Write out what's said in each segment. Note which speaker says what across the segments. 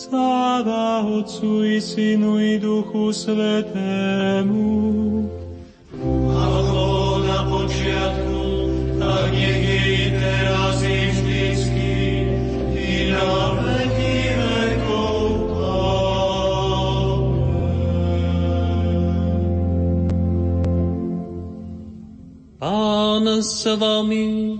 Speaker 1: Sláva Otcu i Synu i Duchu Svetému.
Speaker 2: Ako na počiatku, tak nech je i teraz i vždycky, i na veky vekov.
Speaker 3: Pán s vami.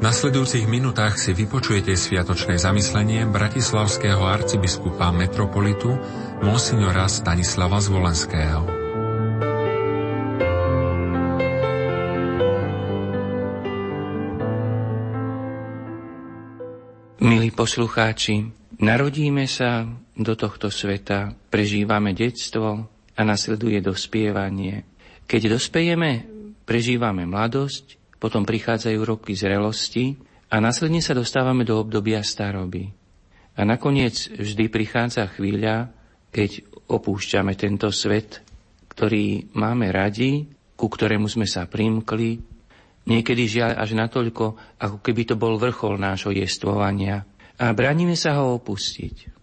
Speaker 4: nasledujúcich minutách si vypočujete sviatočné zamyslenie bratislavského arcibiskupa metropolitu monsignora Stanislava Zvolenského.
Speaker 5: Milí poslucháči, narodíme sa do tohto sveta, prežívame detstvo a nasleduje dospievanie. Keď dospejeme, prežívame mladosť, potom prichádzajú roky zrelosti a následne sa dostávame do obdobia staroby. A nakoniec vždy prichádza chvíľa, keď opúšťame tento svet, ktorý máme radi, ku ktorému sme sa primkli, niekedy žiaľ až natoľko, ako keby to bol vrchol nášho jestvovania. A bránime sa ho opustiť.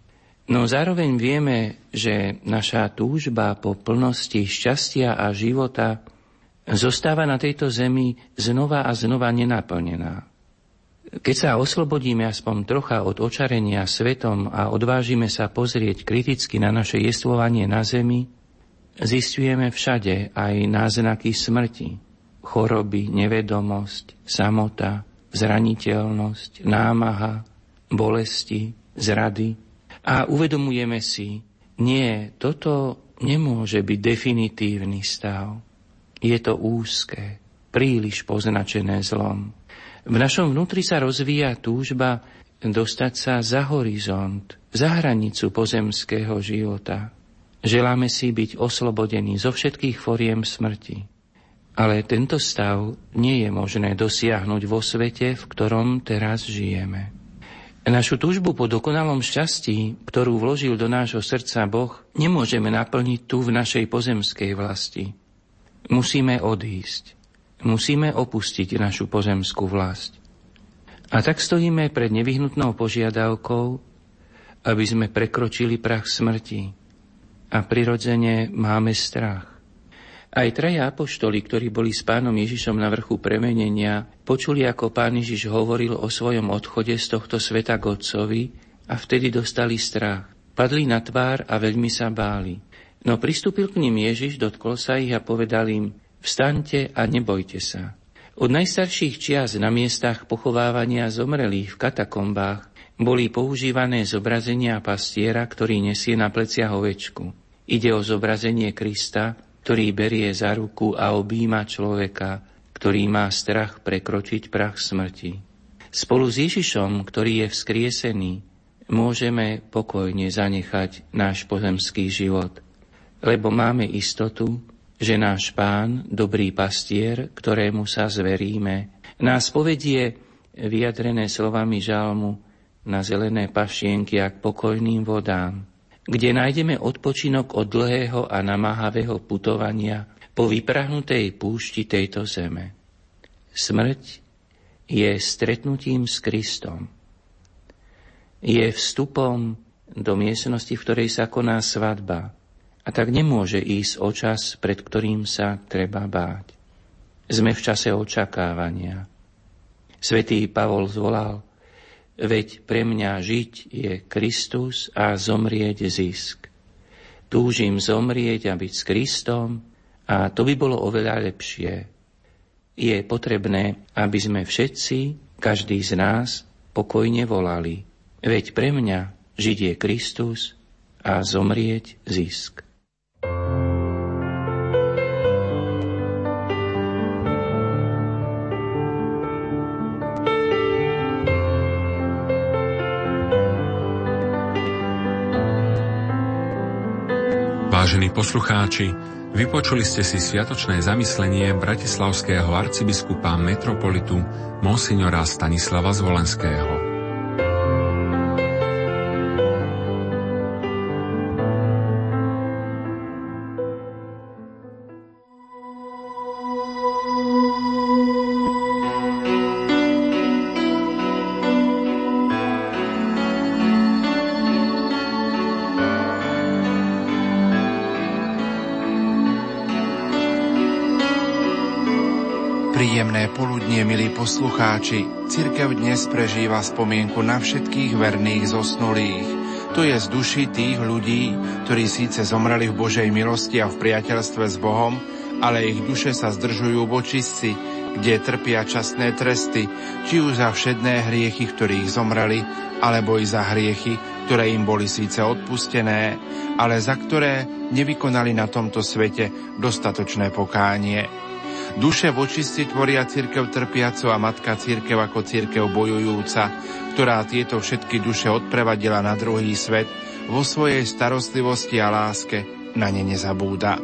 Speaker 5: No zároveň vieme, že naša túžba po plnosti šťastia a života zostáva na tejto zemi znova a znova nenaplnená. Keď sa oslobodíme aspoň trocha od očarenia svetom a odvážime sa pozrieť kriticky na naše jestvovanie na zemi, zistujeme všade aj náznaky smrti, choroby, nevedomosť, samota, zraniteľnosť, námaha, bolesti, zrady. A uvedomujeme si, nie, toto nemôže byť definitívny stav. Je to úzke, príliš poznačené zlom. V našom vnútri sa rozvíja túžba dostať sa za horizont, za hranicu pozemského života. Želáme si byť oslobodení zo všetkých foriem smrti. Ale tento stav nie je možné dosiahnuť vo svete, v ktorom teraz žijeme. Našu túžbu po dokonalom šťastí, ktorú vložil do nášho srdca Boh, nemôžeme naplniť tu v našej pozemskej vlasti. Musíme odísť. Musíme opustiť našu pozemskú vlast. A tak stojíme pred nevyhnutnou požiadavkou, aby sme prekročili prach smrti. A prirodzene máme strach. Aj traja apoštoli, ktorí boli s pánom Ježišom na vrchu premenenia, počuli, ako pán Ježiš hovoril o svojom odchode z tohto sveta k Otcovi a vtedy dostali strach. Padli na tvár a veľmi sa báli. No pristúpil k ním Ježiš, dotkol sa ich a povedal im, Vstaňte a nebojte sa. Od najstarších čias na miestach pochovávania zomrelých v katakombách boli používané zobrazenia pastiera, ktorý nesie na pleciach ovečku. Ide o zobrazenie Krista, ktorý berie za ruku a objíma človeka, ktorý má strach prekročiť prach smrti. Spolu s Ježišom, ktorý je vzkriesený, môžeme pokojne zanechať náš pozemský život, lebo máme istotu, že náš pán, dobrý pastier, ktorému sa zveríme, nás povedie vyjadrené slovami žalmu na zelené pašienky a k pokojným vodám, kde nájdeme odpočinok od dlhého a namáhavého putovania po vyprahnutej púšti tejto zeme. Smrť je stretnutím s Kristom. Je vstupom do miestnosti, v ktorej sa koná svadba, a tak nemôže ísť o čas, pred ktorým sa treba báť. Sme v čase očakávania. Svetý Pavol zvolal, veď pre mňa žiť je Kristus a zomrieť zisk. Túžim zomrieť a byť s Kristom a to by bolo oveľa lepšie. Je potrebné, aby sme všetci, každý z nás, pokojne volali. Veď pre mňa žiť je Kristus a zomrieť zisk.
Speaker 4: Vážení poslucháči, vypočuli ste si sviatočné zamyslenie bratislavského arcibiskupa metropolitu monsignora Stanislava Zvolenského.
Speaker 6: Poslucháči, cirkev dnes prežíva spomienku na všetkých verných zosnulých. To je z duši tých ľudí, ktorí síce zomreli v Božej milosti a v priateľstve s Bohom, ale ich duše sa zdržujú v očistci, kde trpia časné tresty, či už za všedné hriechy, ktorých zomreli, alebo i za hriechy, ktoré im boli síce odpustené, ale za ktoré nevykonali na tomto svete dostatočné pokánie. Duše v očisti tvoria církev trpiaco a matka církev ako církev bojujúca, ktorá tieto všetky duše odprevadila na druhý svet, vo svojej starostlivosti a láske na ne nezabúda.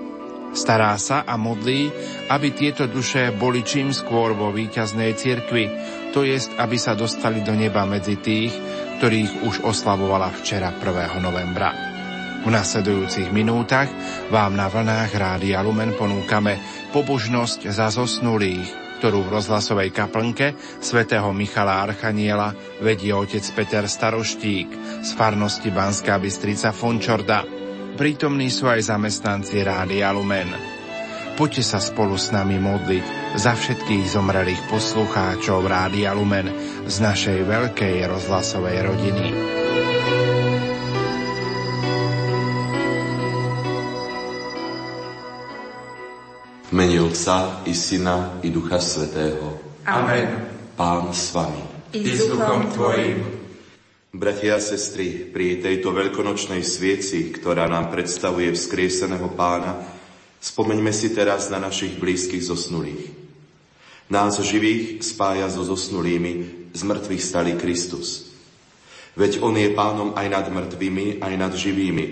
Speaker 6: Stará sa a modlí, aby tieto duše boli čím skôr vo víťaznej cirkvi, to jest, aby sa dostali do neba medzi tých, ktorých už oslavovala včera 1. novembra. V nasledujúcich minútach vám na vlnách Rádia Lumen ponúkame pobožnosť za zosnulých, ktorú v rozhlasovej kaplnke svätého Michala Archaniela vedie otec Peter Staroštík z farnosti Banská Bystrica Fončorda. Prítomní sú aj zamestnanci Rádia Lumen. Poďte sa spolu s nami modliť za všetkých zomrelých poslucháčov Rádia Lumen z našej veľkej rozhlasovej rodiny.
Speaker 7: Mene Otca i Syna i Ducha Svetého.
Speaker 8: Amen.
Speaker 7: Pán s vami.
Speaker 8: I s duchom Tvojim.
Speaker 7: Bratia a sestry, pri tejto veľkonočnej svieci, ktorá nám predstavuje vzkrieseného pána, spomeňme si teraz na našich blízkych zosnulých. Nás živých spája so zosnulými, z mŕtvych stali Kristus. Veď On je pánom aj nad mŕtvými, aj nad živými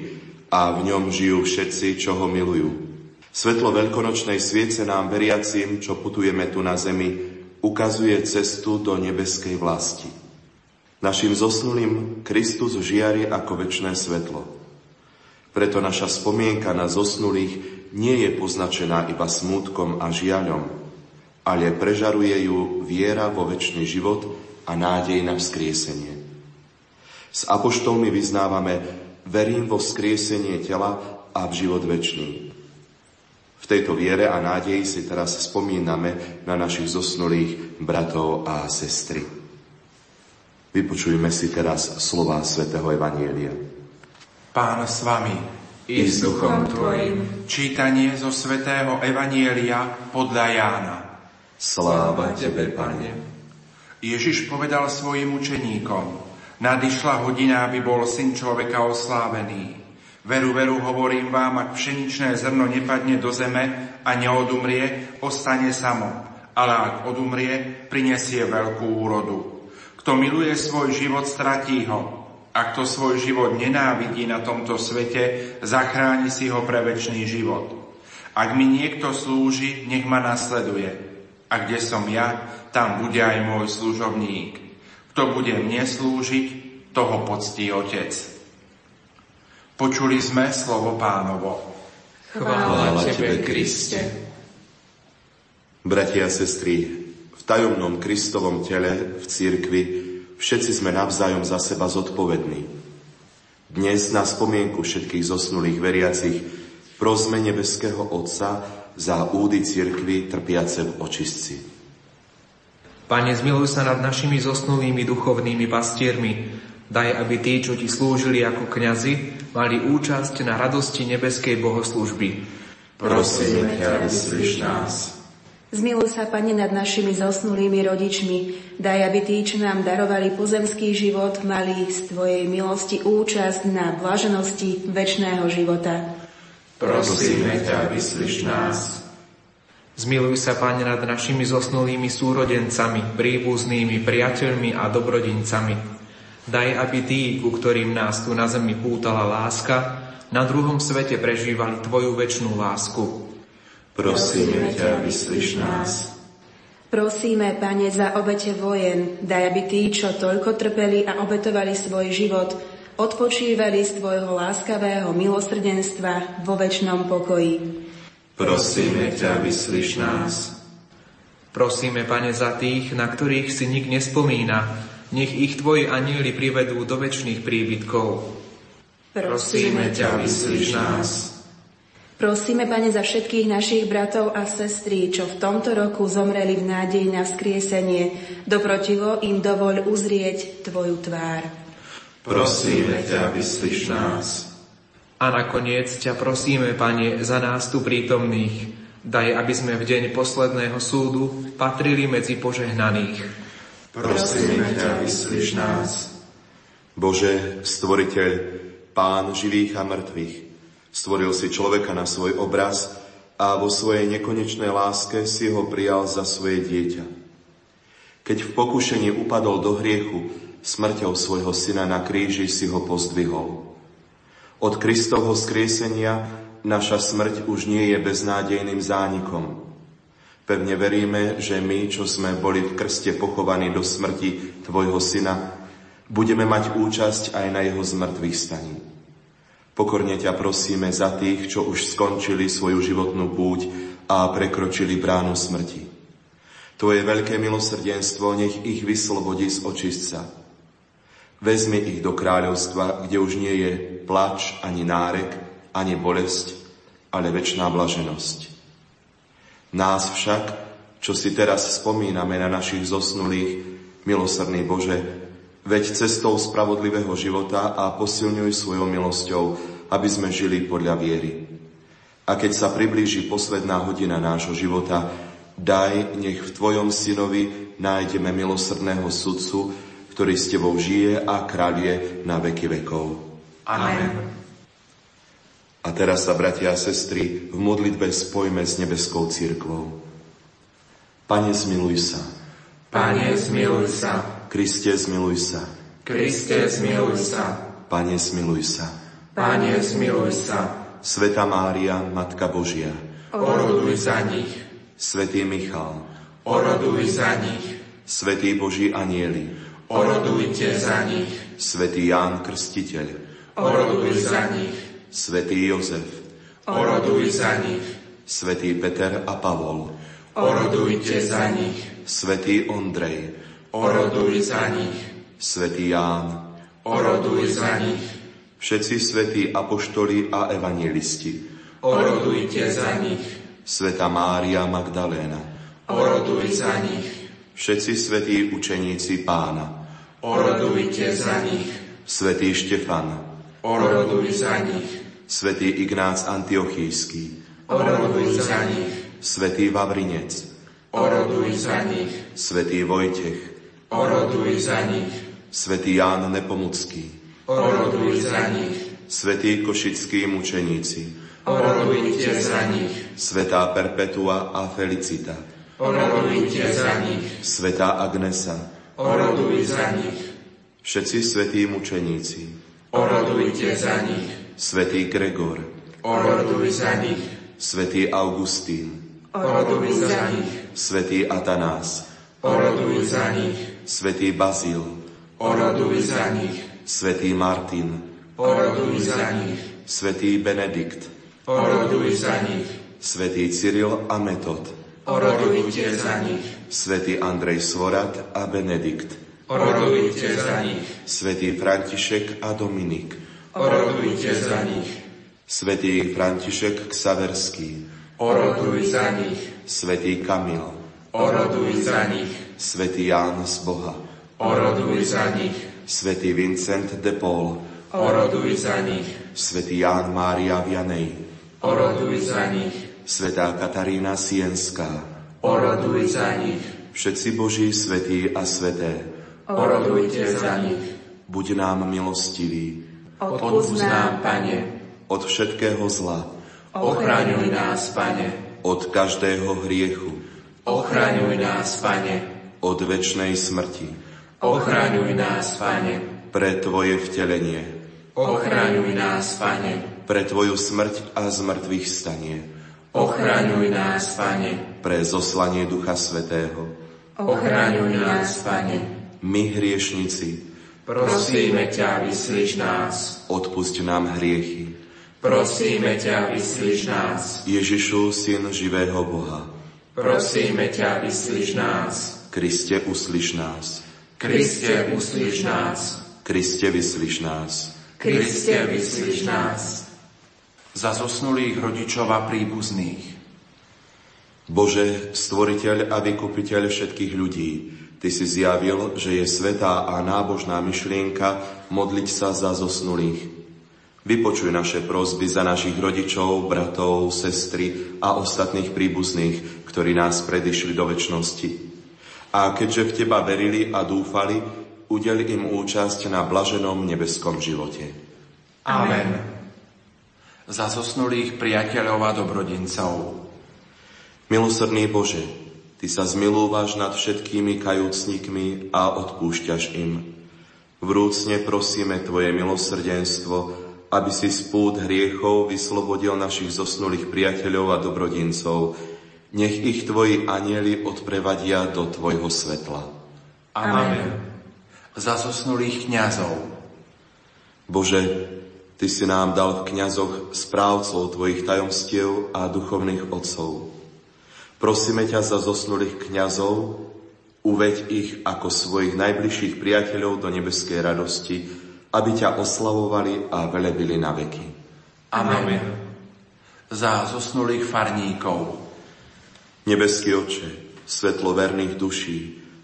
Speaker 7: a v ňom žijú všetci, čo ho milujú. Svetlo veľkonočnej sviece nám veriacim, čo putujeme tu na zemi, ukazuje cestu do nebeskej vlasti. Našim zosnulým Kristus žiari ako väčšné svetlo. Preto naša spomienka na zosnulých nie je poznačená iba smútkom a žiaľom, ale prežaruje ju viera vo väčší život a nádej na vzkriesenie. S apoštolmi vyznávame, verím vo vzkriesenie tela a v život väčší. V tejto viere a nádeji si teraz spomíname na našich zosnulých bratov a sestry. Vypočujme si teraz slova svätého Evanielia.
Speaker 6: Pán s vami
Speaker 8: i s duchom Tvojim.
Speaker 6: Čítanie zo svätého Evanielia podľa Jána.
Speaker 7: Sláva Tebe, Pane.
Speaker 6: Ježiš povedal svojim učeníkom, nadišla hodina, aby bol syn človeka oslávený. Veru, veru, hovorím vám, ak pšeničné zrno nepadne do zeme a neodumrie, ostane samo, ale ak odumrie, prinesie veľkú úrodu. Kto miluje svoj život, stratí ho. A kto svoj život nenávidí na tomto svete, zachráni si ho pre väčší život. Ak mi niekto slúži, nech ma nasleduje. A kde som ja, tam bude aj môj služobník. Kto bude mne slúžiť, toho poctí Otec. Počuli sme slovo pánovo.
Speaker 8: Chvála Tebe, Kriste.
Speaker 7: Bratia a sestry, v tajomnom Kristovom tele, v cirkvi, všetci sme navzájom za seba zodpovední. Dnes na spomienku všetkých zosnulých veriacich prosme nebeského Otca za údy cirkvy trpiace v očistci.
Speaker 9: Pane, zmiluj sa nad našimi zosnulými duchovnými pastiermi, Daj, aby tí, čo ti slúžili ako kňazi, mali účasť na radosti nebeskej bohoslužby.
Speaker 8: Prosíme ťa, vyslíš nás.
Speaker 10: Zmiluj sa, Pane, nad našimi zosnulými rodičmi. Daj, aby tí, čo nám darovali pozemský život, mali z Tvojej milosti účasť na blaženosti väčšného života.
Speaker 8: Prosíme ťa, vyslíš nás.
Speaker 9: Zmiluj sa, Pane, nad našimi zosnulými súrodencami, príbuznými, priateľmi a dobrodincami Daj, aby tí, ku ktorým nás tu na zemi pútala láska, na druhom svete prežívali Tvoju väčšnú lásku.
Speaker 8: Prosíme ťa, vyslíš nás.
Speaker 10: Prosíme, Pane, za obete vojen, daj, aby tí, čo toľko trpeli a obetovali svoj život, odpočívali z Tvojho láskavého milosrdenstva vo väčšnom pokoji.
Speaker 8: Prosíme ťa, vyslíš nás.
Speaker 9: Prosíme, Pane, za tých, na ktorých si nik nespomína, nech ich Tvoji anieli privedú do väčšných príbytkov.
Speaker 8: Prosíme ťa, vyslíš nás.
Speaker 10: Prosíme, Pane, za všetkých našich bratov a sestry, čo v tomto roku zomreli v nádeji na skriesenie, doprotivo im dovoľ uzrieť Tvoju tvár.
Speaker 8: Prosíme ťa, vyslíš nás.
Speaker 9: A nakoniec ťa prosíme, Pane, za nás tu prítomných, daj, aby sme v deň posledného súdu patrili medzi požehnaných.
Speaker 8: Prosíme ťa, vyslíš nás.
Speaker 7: Bože, stvoriteľ, Pán živých a mŕtvych, Stvoril si človeka na svoj obraz a vo svojej nekonečnej láske si ho prijal za svoje dieťa. Keď v pokušení upadol do hriechu, smrťou svojho syna na kríži si ho pozdvihol. Od Kristovho skriesenia naša smrť už nie je beznádejným zánikom. Pevne veríme, že my, čo sme boli v krste pochovaní do smrti Tvojho syna, budeme mať účasť aj na jeho zmrtvých staní. Pokorne ťa prosíme za tých, čo už skončili svoju životnú púť a prekročili bránu smrti. Tvoje veľké milosrdenstvo nech ich vyslobodí z očistca. Vezmi ich do kráľovstva, kde už nie je plač, ani nárek, ani bolesť, ale väčšiná blaženosť. Nás však, čo si teraz spomíname na našich zosnulých, milosrdný Bože, Veď cestou spravodlivého života a posilňuj svojou milosťou, aby sme žili podľa viery. A keď sa priblíži posledná hodina nášho života, daj, nech v Tvojom synovi nájdeme milosrdného sudcu, ktorý s Tebou žije a kráľuje na veky vekov.
Speaker 8: Amen.
Speaker 7: A teraz sa, bratia a sestry, v modlitbe spojme s nebeskou církvou. Pane, zmiluj sa.
Speaker 8: Pane, zmiluj sa.
Speaker 7: Kriste, zmiluj sa.
Speaker 8: Kriste, zmiluj sa.
Speaker 7: Pane, zmiluj sa.
Speaker 8: Pane, zmiluj sa.
Speaker 7: Sveta Mária, Matka Božia.
Speaker 8: Oroduj za nich.
Speaker 7: Svetý Michal.
Speaker 8: Oroduj za nich.
Speaker 7: Svetý Boží anieli.
Speaker 8: Orodujte za nich.
Speaker 7: Svetý Ján Krstiteľ.
Speaker 8: Oroduj za nich.
Speaker 7: Svetý Jozef.
Speaker 8: Oroduj za nich.
Speaker 7: Svetý Peter a Pavol.
Speaker 8: Orodujte za nich.
Speaker 7: Svetý Ondrej
Speaker 8: oroduj za nich.
Speaker 7: Svetý Ján,
Speaker 8: oroduj za nich.
Speaker 7: Všetci svätí apoštoli a evangelisti,
Speaker 8: orodujte za nich.
Speaker 7: Sveta Mária Magdaléna,
Speaker 8: oroduj za nich.
Speaker 7: Všetci svätí učeníci pána,
Speaker 8: orodujte za nich.
Speaker 7: Svetý Štefan,
Speaker 8: oroduj za nich.
Speaker 7: Svetý Ignác Antiochísky,
Speaker 8: oroduj za nich.
Speaker 7: Svetý Vavrinec,
Speaker 8: oroduj za nich.
Speaker 7: Svetý Vojtech,
Speaker 8: oroduj za nich.
Speaker 7: Svetý Ján Nepomucký,
Speaker 8: oroduj za nich.
Speaker 7: Svetí košickí mučeníci,
Speaker 8: orodujte za nich.
Speaker 7: Svetá Perpetua a Felicita,
Speaker 8: orodujte za nich.
Speaker 7: Svetá Agnesa,
Speaker 8: oroduj za nich.
Speaker 7: Všetci svetí mučeníci,
Speaker 8: orodujte za nich.
Speaker 7: Svetý Gregor,
Speaker 8: oroduj za nich.
Speaker 7: Svetý Augustín,
Speaker 8: oroduj za nich.
Speaker 7: Svetý Atanás,
Speaker 8: oroduj za nich.
Speaker 7: Svetý Bazil,
Speaker 8: oroduj za nich.
Speaker 7: Svetý Martin,
Speaker 8: oroduj za nich.
Speaker 7: Svetý Benedikt,
Speaker 8: oroduj za nich.
Speaker 7: Svetý Cyril a Metod,
Speaker 8: orodujte za nich.
Speaker 7: Svetý Andrej Svorat a Benedikt,
Speaker 8: orodujte za nich.
Speaker 7: Svetý František a Dominik,
Speaker 8: orodujte za nich.
Speaker 7: Svetý František Ksaverský,
Speaker 8: oroduj za nich.
Speaker 7: Svetý Kamil,
Speaker 8: oroduj za nich.
Speaker 7: Svetý Ján z Boha,
Speaker 8: oroduj za nich.
Speaker 7: Svetý Vincent de Paul,
Speaker 8: oroduj za nich.
Speaker 7: Svetý Ján Mária Vianej,
Speaker 8: oroduj za nich.
Speaker 7: Svetá Katarína Sienská,
Speaker 8: oroduj za nich.
Speaker 7: všetci Boží svetí a sveté,
Speaker 8: orodujte za nich.
Speaker 7: buď nám milostivý,
Speaker 8: Odpúsť nám, Pane,
Speaker 7: od všetkého zla,
Speaker 8: ochraňuj nás, Pane,
Speaker 7: od každého hriechu,
Speaker 8: ochraňuj nás, Pane,
Speaker 7: od väčšnej smrti,
Speaker 8: ochraňuj nás, Pane,
Speaker 7: pre Tvoje vtelenie,
Speaker 8: Ochraňuj nás, Pane.
Speaker 7: Pre Tvoju smrť a zmrtvých stanie.
Speaker 8: Ochraňuj nás, Pane.
Speaker 7: Pre zoslanie Ducha Svetého.
Speaker 8: Ochraňuj nás, Pane.
Speaker 7: My hriešnici.
Speaker 8: Prosíme ťa, vyslíš nás.
Speaker 7: Odpusť nám hriechy.
Speaker 8: Prosíme ťa, vyslíš nás.
Speaker 7: Ježišu, Syn živého Boha.
Speaker 8: Prosíme ťa, vyslíš nás.
Speaker 7: Kriste, uslyš nás.
Speaker 8: Kriste, uslíš nás.
Speaker 7: Kriste, vyslíš nás.
Speaker 8: Kriste, vyslíš nás.
Speaker 6: Za zosnulých rodičov a príbuzných.
Speaker 7: Bože, stvoriteľ a vykupiteľ všetkých ľudí, Ty si zjavil, že je svetá a nábožná myšlienka modliť sa za zosnulých. Vypočuj naše prosby za našich rodičov, bratov, sestry a ostatných príbuzných, ktorí nás predišli do väčšnosti. A keďže v Teba verili a dúfali, udeli im účasť na blaženom nebeskom živote.
Speaker 8: Amen.
Speaker 6: Za zosnulých priateľov a dobrodincov.
Speaker 7: Milosrdný Bože, Ty sa zmilúvaš nad všetkými kajúcnikmi a odpúšťaš im. Vrúcne prosíme Tvoje milosrdenstvo, aby si spút hriechov vyslobodil našich zosnulých priateľov a dobrodincov. Nech ich Tvoji anieli odprevadia do Tvojho svetla.
Speaker 8: Amen
Speaker 6: za zosnulých kňazov.
Speaker 7: Bože, Ty si nám dal v kňazoch správcov Tvojich tajomstiev a duchovných otcov. Prosíme ťa za zosnulých kňazov, uveď ich ako svojich najbližších priateľov do nebeskej radosti, aby ťa oslavovali a velebili na veky.
Speaker 8: Amen.
Speaker 6: Za zosnulých farníkov.
Speaker 7: Nebeský oče, svetlo verných duší,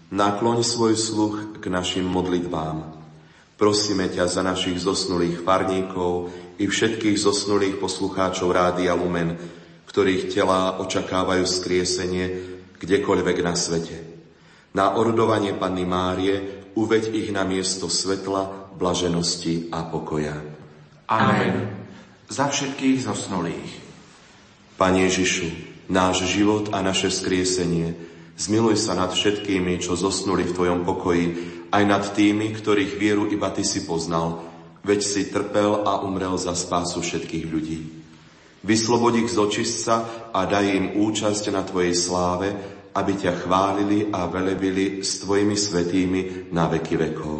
Speaker 7: Nakloň svoj sluch k našim modlitbám. Prosíme ťa za našich zosnulých farníkov i všetkých zosnulých poslucháčov Rádia Lumen, ktorých telá očakávajú skriesenie kdekoľvek na svete. Na orodovanie Panny Márie uveď ich na miesto svetla, blaženosti a pokoja.
Speaker 8: Amen.
Speaker 6: Za všetkých zosnulých.
Speaker 7: Pane Ježišu, náš život a naše skriesenie, Zmiluj sa nad všetkými, čo zosnuli v Tvojom pokoji, aj nad tými, ktorých vieru iba Ty si poznal, veď si trpel a umrel za spásu všetkých ľudí. Vyslobod ich z očistca a daj im účasť na Tvojej sláve, aby ťa chválili a velebili s Tvojimi svetými na veky vekov.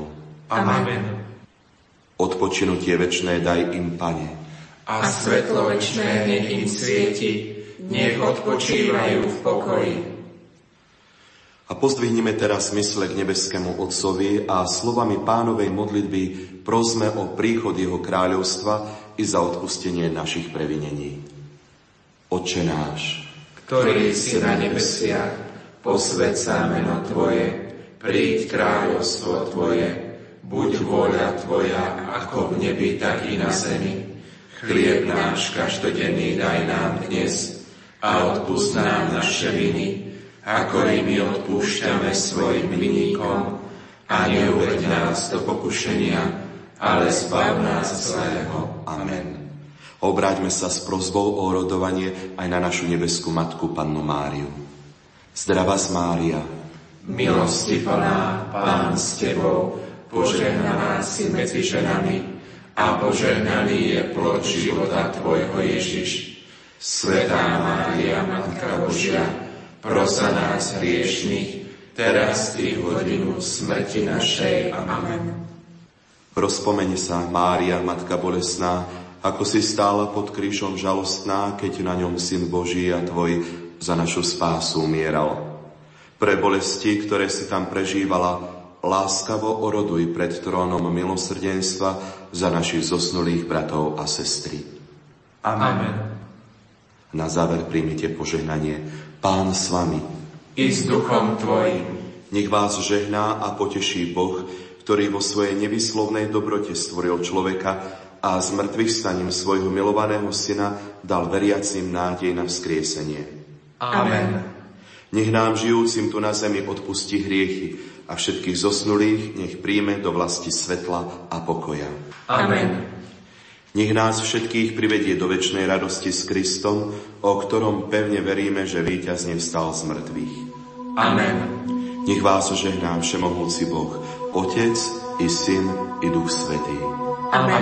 Speaker 8: Amen.
Speaker 7: Odpočinutie večné daj im, Pane.
Speaker 8: A svetlo večné nech im svieti, nech odpočívajú v pokoji.
Speaker 7: A pozdvihnime teraz mysle k nebeskému Otcovi a slovami pánovej modlitby prosme o príchod Jeho kráľovstva i za odpustenie našich previnení. Oče náš,
Speaker 8: ktorý si na nebesiach, posved sa meno Tvoje, príď kráľovstvo Tvoje, buď vôľa Tvoja, ako v nebi, tak i na zemi. Chlieb náš každodenný daj nám dnes a odpúsť nám naše viny, ako i my odpúšťame svojim vinníkom a neuveď nás do pokušenia, ale zbav nás zlého.
Speaker 7: Amen. Obráťme sa s prozbou o rodovanie aj na našu nebeskú matku, Pannu Máriu. Zdravá Mária.
Speaker 8: Milosti plná, Pán s Tebou, požehnaná si medzi ženami a požehnaný je plod života Tvojho Ježiš. Svetá Mária, Matka Božia, prosa nás hriešných, teraz i hodinu smrti našej. Amen.
Speaker 7: Rozpomeni sa, Mária, Matka Bolesná, ako si stála pod krížom žalostná, keď na ňom Syn Boží a Tvoj za našu spásu umieral. Pre bolesti, ktoré si tam prežívala, láskavo oroduj pred trónom milosrdenstva za našich zosnulých bratov a sestry.
Speaker 8: Amen.
Speaker 7: Na záver príjmite požehnanie Pán s vami.
Speaker 8: I s duchom tvojim.
Speaker 7: Nech vás žehná a poteší Boh, ktorý vo svojej nevyslovnej dobrote stvoril človeka a z mŕtvych staním svojho milovaného syna dal veriacim nádej na vzkriesenie.
Speaker 8: Amen.
Speaker 7: Nech nám žijúcim tu na zemi odpustí hriechy a všetkých zosnulých nech príjme do vlasti svetla a pokoja.
Speaker 8: Amen.
Speaker 7: Nech nás všetkých privedie do väčšnej radosti s Kristom, o ktorom pevne veríme, že víťazne vstal z mŕtvych.
Speaker 8: Amen.
Speaker 7: Nech vás žehná všemohúci Boh, Otec i Syn i Duch Svetý.
Speaker 8: Amen.